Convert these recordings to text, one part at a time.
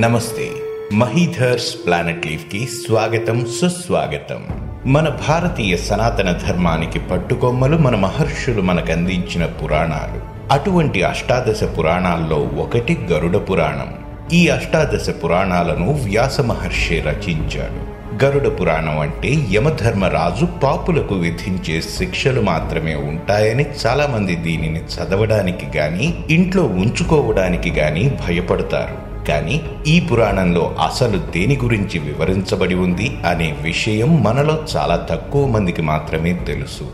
నమస్తే. మహీధర్స్ ప్లానెట్ లీఫ్కి స్వాగతం సుస్వాగతం. మన భారతీయ సనాతన ధర్మానికి పట్టుకొమ్మలు మన మహర్షులు మనకు అందించిన పురాణాలు. అటువంటి అష్టాదశ పురాణాల్లో ఒకటి గరుడ పురాణం. ఈ అష్టాదశ పురాణాలను వ్యాస మహర్షి రచించాడు. గరుడ పురాణం అంటే యమధర్మరాజు పాపులకు విధించే శిక్షలు మాత్రమే ఉంటాయని చాలామంది దీనిని చదవడానికి గాని ఇంట్లో ఉంచుకోవడానికి గాని భయపడతారు. కానీ ఈ పురాణంలో అసలు దేని గురించి వివరించబడి ఉంది అనే విషయం మనలో చాలా తక్కువ మందికి మాత్రమే తెలుసు.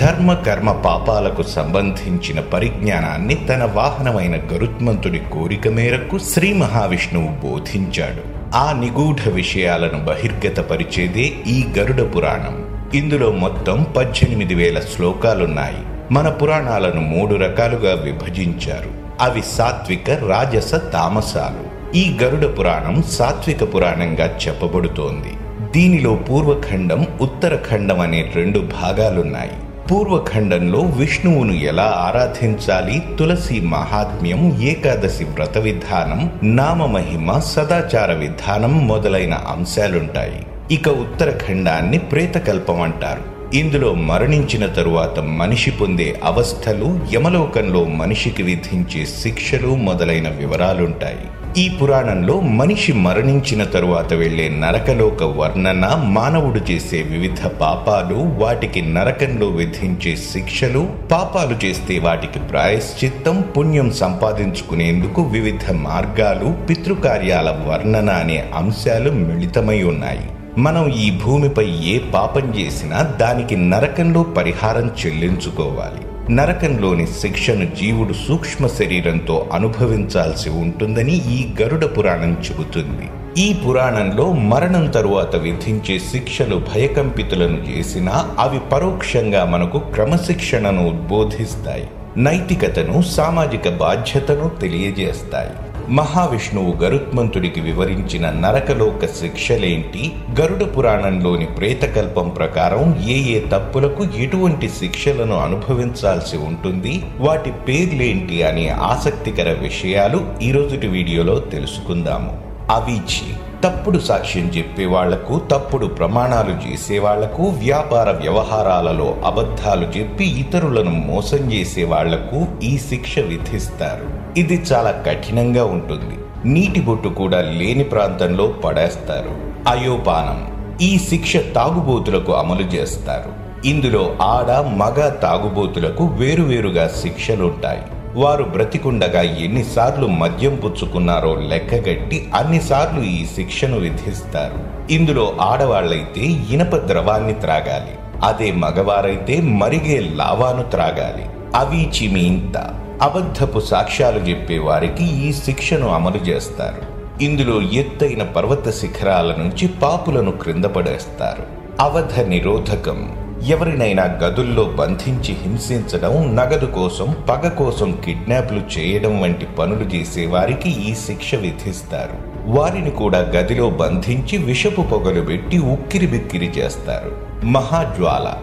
ధర్మ కర్మ పాపాలకు సంబంధించిన పరిజ్ఞానాన్ని తన వాహనమైన గరుత్మంతుడి కోరిక మేరకు శ్రీ మహావిష్ణువు బోధించాడు. ఆ నిగూఢ విషయాలను బహిర్గతపరిచేదే ఈ గరుడ పురాణం. ఇందులో మొత్తం పద్దెనిమిది వేల శ్లోకాలున్నాయి. మన పురాణాలను మూడు రకాలుగా విభజించారు. అవి సాత్విక రాజస తామసాలు. ఈ గరుడ పురాణం సాత్విక పురాణంగా చెప్పబడుతోంది. దీనిలో పూర్వఖండం ఉత్తరఖండం అనే రెండు భాగాలున్నాయి. పూర్వఖండంలో విష్ణువును ఎలా ఆరాధించాలి తులసి మహాత్మ్యం ఏకాదశి వ్రత విధానం నామమహిమ సదాచార విధానం మొదలైన అంశాలుంటాయి. ఇక ఉత్తరఖండాన్ని ప్రేతకల్పం అంటారు. ఇందులో మరణించిన తరువాత మనిషి పొందే అవస్థలు యమలోకంలో మనిషికి విధించే శిక్షలు మొదలైన వివరాలుంటాయి. ఈ పురాణంలో మనిషి మరణించిన తరువాత వెళ్ళే నరకలోక వర్ణన మానవుడు చేసే వివిధ పాపాలు వాటికి నరకంలో విధించే శిక్షలు పాపాలు చేస్తే వాటికి ప్రాయశ్చిత్తం పుణ్యం సంపాదించుకునేందుకు వివిధ మార్గాలు పితృకార్యాల వర్ణన అనే అంశాలు మిళితమై ఉన్నాయి. మనం ఈ భూమిపై ఏ పాపం చేసినా దానికి నరకంలో పరిహారం చెల్లించుకోవాలి. నరకంలోని శిక్షను జీవుడు సూక్ష్మ శరీరంతో అనుభవించాల్సి ఉంటుందని ఈ గరుడ పురాణం చెబుతుంది. ఈ పురాణంలో మరణం తరువాత విధించే శిక్షలు భయకంపితులను చేసినా అవి పరోక్షంగా మనకు క్రమశిక్షణను ఉద్బోధిస్తాయి. నైతికతను సామాజిక బాధ్యతను తెలియజేస్తాయి. మహావిష్ణువు గరుత్మంతుడికి వివరించిన నరకలోక శిక్షలేంటి గరుడ పురాణంలోని ప్రేతకల్పం ప్రకారం ఏ ఏ తప్పులకు ఎటువంటి శిక్షలను అనుభవించాల్సి ఉంటుంది వాటి పేర్లేంటి అనే ఆసక్తికర విషయాలు ఈ రోజుటి వీడియోలో తెలుసుకుందాము. అవీచి తప్పుడు సాక్ష్యం చెప్పే వాళ్ళకు తప్పుడు ప్రమాణాలు చేసే వాళ్ళకు వ్యాపార వ్యవహారాలలో అబద్ధాలు చెప్పి ఇతరులను మోసం చేసే వాళ్ళకు ఈ శిక్ష విధిస్తారు. ఇది చాలా కఠినంగా ఉంటుంది. నీటి బొట్టు కూడా లేని ప్రాంతంలో పడేస్తారు. అయోపానం. ఈ శిక్ష తాగుబోతులకు అమలు చేస్తారు. ఇందులో ఆడ మగ తాగుబోతులకు వేరువేరుగా శిక్షలుంటాయి. వారు బ్రతికుండగా ఎన్నిసార్లు మద్యం పుచ్చుకున్నారో లెక్కగట్టి అన్నిసార్లు ఈ శిక్షను విధిస్తారు. ఇందులో ఆడవాళ్ళైతే ఇనప ద్రవాన్ని త్రాగాలి. అదే మగవారైతే మరిగే లావాను త్రాగాలి. అవి చిమీంత అబద్ధపు సాక్ష్యాలు చెప్పేవారికి ఈ శిక్షను అమలు చేస్తారు. ఇందులో ఎత్తైన పర్వత శిఖరాల నుంచి పాపులను క్రింద పడేస్తారు. అవధ నిరోధకం. ఎవరినైనా గదుల్లో బంధించి హింసించడం నగదు కోసం పగ కోసం కిడ్నాప్లు చేయడం వంటి పనులు చేసేవారికి ఈ శిక్ష విధిస్తారు. వారిని కూడా గదిలో బంధించి విషపు పొగలు పెట్టి ఉక్కిరి బిక్కిరి చేస్తారు. మహాజ్వాల.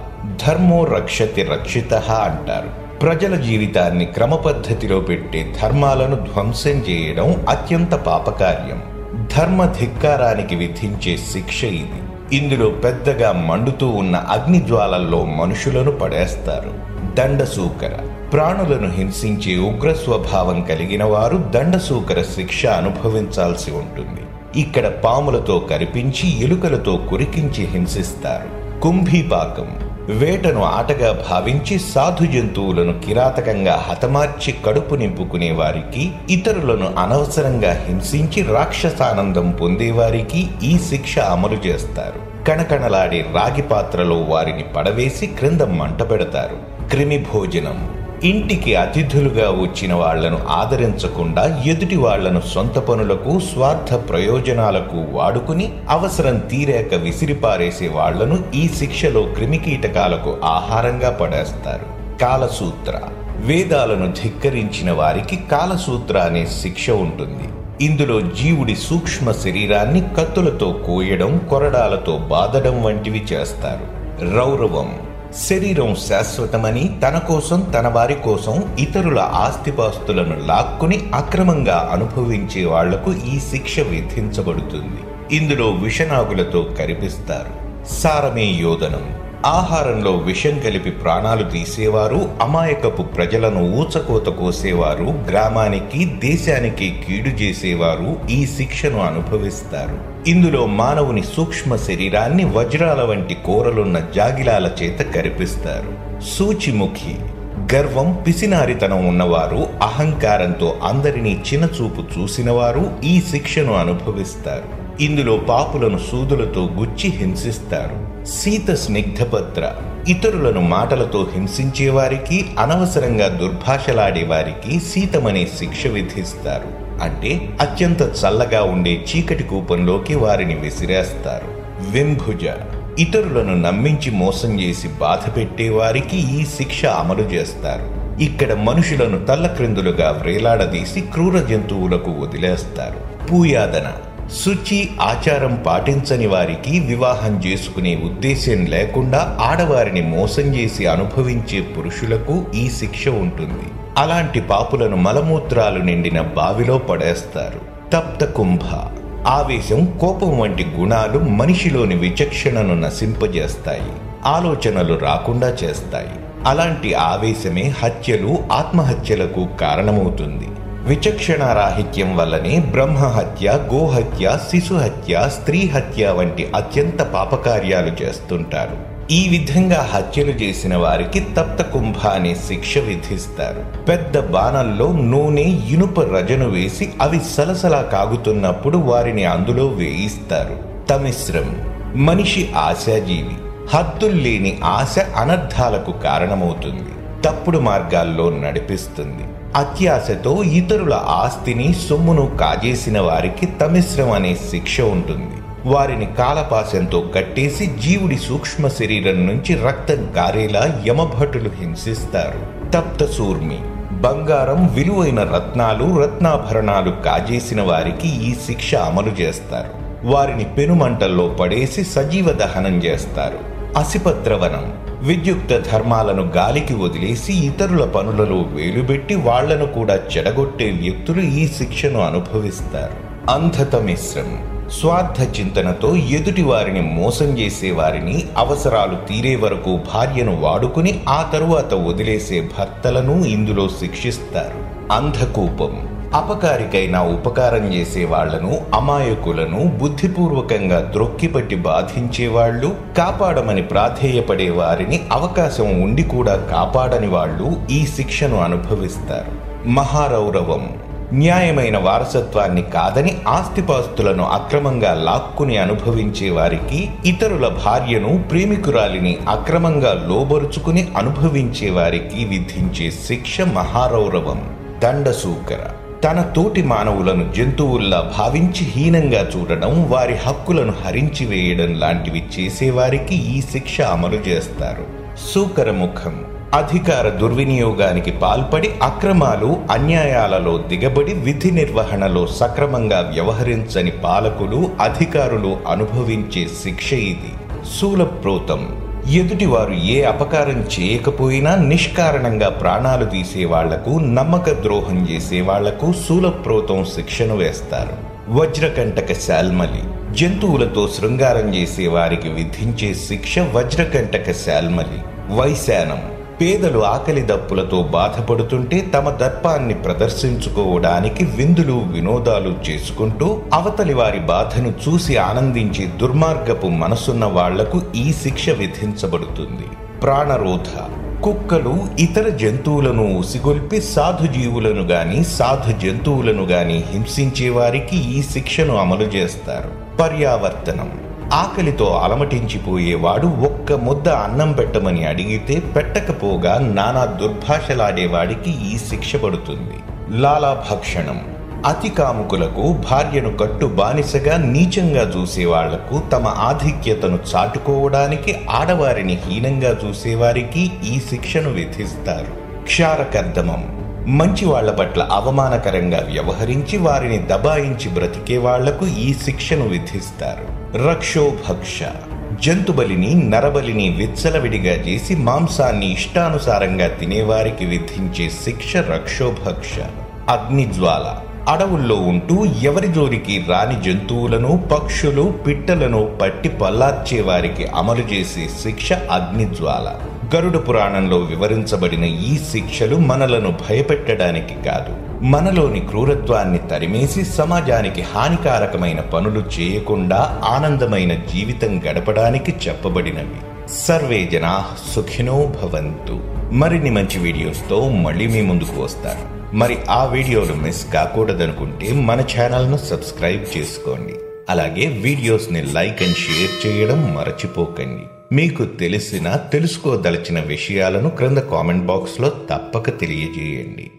ధర్మో రక్షతి రక్షిత అంటారు. ప్రజల జీవితాన్ని క్రమపద్ధతిలో పెట్టే ధర్మాలను ధ్వంసం చేయడం అత్యంత పాపకార్యం. ధర్మ ధిక్కారానికి విధించే శిక్ష ఇది. ఇందులో పెద్దగా మండుతూ ఉన్న అగ్ని జ్వాలల్లో మనుషులను పడేస్తారు. దండసూకర ప్రాణులను హింసించే ఉగ్ర స్వభావం కలిగిన వారు దండసూకర శిక్ష అనుభవించాల్సి ఉంటుంది. ఇక్కడ పాములతో కరిపించి ఎలుకలతో కురికించి హింసిస్తారు. కుంభీపాకం. వేటను ఆటగా భావించి సాధు జంతువులను కిరాతకంగా హతమార్చి కడుపు నింపుకునే వారికి ఇతరులను అనవసరంగా హింసించి రాక్షసానందం పొందేవారికి ఈ శిక్ష అమలు చేస్తారు. కణకణలాడే రాగి పాత్రలో వారిని పడవేసి క్రింద మంట పెడతారు. క్రిమి భోజనం ఇంటికి అతిథులుగా వచ్చిన వాళ్ళను ఆదరించకుండా ఎదుటి వాళ్ళను సొంత పనులకు స్వార్థ ప్రయోజనాలకు వాడుకుని అవసరం తీరాక విసిరిపారేసే వాళ్ళను ఈ శిక్షలో క్రిమికీటకాలకు ఆహారంగా పడేస్తారు. కాలసూత్ర. వేదాలను ధిక్కరించిన వారికి కాలసూత్ర అనే శిక్ష ఉంటుంది. ఇందులో జీవుడి సూక్ష్మ శరీరాన్ని కత్తులతో కోయడం కొరడాలతో బాదడం వంటివి చేస్తారు. రౌరవం. శరీరం శాశ్వతమని తన కోసం తన వారి కోసం ఇతరుల ఆస్తిపాస్తులను లాక్కుని అక్రమంగా అనుభవించే వాళ్ళకు ఈ శిక్ష విధించబడుతుంది. ఇందులో విషనాగులతో కరిపిస్తారు. సారమే యోధనం ఆహారంలో విషం కలిపి ప్రాణాలు తీసేవారు అమాయకపు ప్రజలను ఊచకోత కోసేవారు గ్రామానికి దేశానికి కీడు చేసేవారు ఈ శిక్షను అనుభవిస్తారు. ఇందులో మానవుని సూక్ష్మ శరీరాన్ని వజ్రాల వంటి కూరలున్న జాగిలాల చేత కరిపిస్తారు. సూచిముఖి గర్వం పిసినారితనం ఉన్నవారు అహంకారంతో అందరినీ చిన్నచూపు చూసినవారు ఈ శిక్షను అనుభవిస్తారు. ఇందులో పాపులను సూదులతో గుచ్చి హింసిస్తారు. సీత స్నిగ్ధపత్ర ఇతరులను మాటలతో హింసించే వారికి అనవసరంగా దుర్భాషలాడే వారికి సీతమనే శిక్ష విధిస్తారు. అంటే అత్యంత చల్లగా ఉండే చీకటి కూపంలోకి వారిని విసిరేస్తారు. వింభుజ ఇతరులను నమ్మించి మోసం చేసి బాధ పెట్టే వారికి ఈ శిక్ష అమలు చేస్తారు. ఇక్కడ మనుషులను తల్లక్రిందులుగా వ్రేలాడదీసి క్రూర జంతువులకు వదిలేస్తారు. పూయాదన శుచి ఆచారం పాటించని వారికి వివాహం చేసుకునే ఉద్దేశ్యం లేకుండా ఆడవారిని మోసం చేసి అనుభవించే పురుషులకు ఈ శిక్ష ఉంటుంది. అలాంటి పాపులను మలమూత్రాలు నిండిన బావిలో పడేస్తారు. తప్త కుంభ. ఆవేశం కోపం వంటి గుణాలు మనిషిలోని విచక్షణను నశింపజేస్తాయి. ఆలోచనలు రాకుండా చేస్తాయి. అలాంటి ఆవేశమే హత్యలు ఆత్మహత్యలకు కారణమవుతుంది. విచక్షణారాహిత్యం వల్లనే బ్రహ్మహత్య గోహత్య శిశుహత్య స్త్రీ హత్య వంటి అత్యంత పాపకార్యాలు చేస్తుంటారు. ఈ విధంగా హత్యలు చేసిన వారికి తప్త కుంభ అనే శిక్ష విధిస్తారు. పెద్ద బాణల్లో నూనె ఇనుప రజను వేసి అవి సలసలా కాగుతున్నప్పుడు వారిని అందులో వేయిస్తారు. తమిశ్రం. మనిషి ఆశాజీవి. హద్దుల్లేని ఆశ అనర్థాలకు కారణమవుతుంది. తప్పుడు మార్గాల్లో నడిపిస్తుంది. అత్యాశతో ఇతరుల ఆస్తిని సొమ్మును కాజేసిన వారికి తమిశ్రం అనే శిక్ష ఉంటుంది. వారిని కాలపాశంతో కట్టేసి జీవుడి సూక్ష్మ శరీరం నుంచి రక్తం గారేలా యమభటులు హింసిస్తారు. తప్త సూర్మి బంగారం విలువైన రత్నాలు రత్నాభరణాలు కాజేసిన వారికి ఈ శిక్ష అమలు చేస్తారు. వారిని పెనుమంటల్లో పడేసి సజీవ దహనం చేస్తారు. అసిపత్రవనం విద్యుక్త ధర్మాలను గాలికి వదిలేసి ఇతరుల పనులలో వేలుబెట్టి వాళ్ళను కూడా చెడగొట్టే వ్యక్తులు ఈ శిక్షను అనుభవిస్తారు. అంధత మిశ్రం స్వార్థ చింతనతో ఎదుటి వారిని మోసం చేసే వారిని అవసరాలు తీరే వరకు భార్యను వాడుకుని ఆ తరువాత వదిలేసే భర్తలను ఇందులో శిక్షిస్తారు. అంధకూపం అపకారికైన ఉపకారం చేసేవాళ్ళను అమాయకులను బుద్ధిపూర్వకంగా ద్రొక్కిపట్టి బాధించే వాళ్ళు కాపాడమని ప్రాధేయపడే వారిని అవకాశం ఉండి కూడా కాపాడని వాళ్ళు ఈ శిక్షను అనుభవిస్తారు. మహారౌరవం న్యాయమైన వారసత్వాన్ని కాదని ఆస్తిపాస్తులను అక్రమంగా లాక్కుని అనుభవించే వారికి ఇతరుల భార్యను ప్రేమికురాలిని అక్రమంగా లోబరుచుకుని అనుభవించే వారికి విధించే శిక్ష మహారౌరవం. దండసూకర తన తోటి మానవులను జంతువుల్లా భావించి హీనంగా చూడడం వారి హక్కులను హరించి వేయడం లాంటివి చేసేవారికి ఈ శిక్ష అమలు చేస్తారు. సూకరముఖం. అధికార దుర్వినియోగానికి పాల్పడి అక్రమాలు అన్యాయాలలో దిగబడి విధి నిర్వహణలో సక్రమంగా వ్యవహరించని పాలకులు అధికారులు అనుభవించే శిక్ష ఇది. శూలప్రోతం ఎదుటివారు ఏ అపకారం చేయకపోయినా నిష్కారణంగా ప్రాణాలు తీసేవాళ్ళకు నమ్మక ద్రోహం చేసే వాళ్ళకు శూలప్రోతం శిక్షను వేస్తారు. వజ్రకంటక శాల్మలి జంతువులతో శృంగారం చేసే వారికి విధించే శిక్ష వజ్రకంటక శాల్మలి. వైశానం పేదలు ఆకలి దప్పులతో బాధపడుతుంటే తమ దర్పాన్ని ప్రదర్శించుకోవడానికి విందులు వినోదాలు చేసుకుంటూ అవతలి వారి బాధను చూసి ఆనందించే దుర్మార్గపు మనసున్న వాళ్ళకు ఈ శిక్ష విధించబడుతుంది. ప్రాణరోధ. కుక్కలు ఇతర జంతువులను ఉసిగొల్పి సాధు జీవులను గాని సాధు జంతువులను గాని హింసించే వారికి ఈ శిక్షను అమలు చేస్తారు. పర్యావర్తనం. ఆకలితో అలమటించిపోయేవాడు ఒక్క ముద్ద అన్నం పెట్టమని అడిగితే పెట్టకపోగా నానా దుర్భాషలాడేవాడికి ఈ శిక్ష పడుతుంది. లాలాభక్షణం అతి కాముకులకు భార్యను కట్టు బానిసగా నీచంగా చూసేవాళ్ళకు తమ ఆధిక్యతను చాటుకోవడానికి ఆడవారిని హీనంగా చూసేవారికి ఈ శిక్షను విధిస్తారు. క్షారకర్దమం. మంచి వాళ్ళ పట్ల అవమానకరంగా వ్యవహరించి వారిని దబాయించి బ్రతికే వాళ్ళకు ఈ శిక్షను విధిస్తారు. రక్షోభక్ష జంతుబలిని నరబలిని విచ్చలవిడిగా చేసి మాంసాన్ని ఇష్టానుసారంగా తినేవారికి విధించే శిక్ష రక్షోభక్ష అగ్నిజ్వాల. అడవుల్లో ఉంటూ ఎవరి జోలికి రాని జంతువులను పక్షులు పిట్టలను పట్టి పల్లార్చే వారికి అమలు చేసే శిక్ష అగ్నిజ్వాల. గరుడ పురాణంలో వివరించబడిన ఈ శిక్షలు మనలను భయపెట్టడానికి కాదు. మనలోని క్రూరత్వాన్ని తరిమేసి సమాజానికి హానికారకమైన పనులు చేయకుండా ఆనందమైన జీవితం గడపడానికి చెప్పబడినవి. సర్వే జనా సుఖినో భవంతు. మరిన్ని మంచి వీడియోస్తో మళ్ళీ మీ ముందుకు వస్తాను. మరి ఆ వీడియోలు మిస్ కాకూడదనుకుంటే మన ఛానల్ను సబ్స్క్రైబ్ చేసుకోండి. అలాగే వీడియోస్ని లైక్ అండ్ షేర్ చేయడం మరచిపోకండి. మీకు తెలిసిన తెలుసుకోదలచిన విషయాలను క్రింద కామెంట్ బాక్స్లో తప్పక తెలియజేయండి.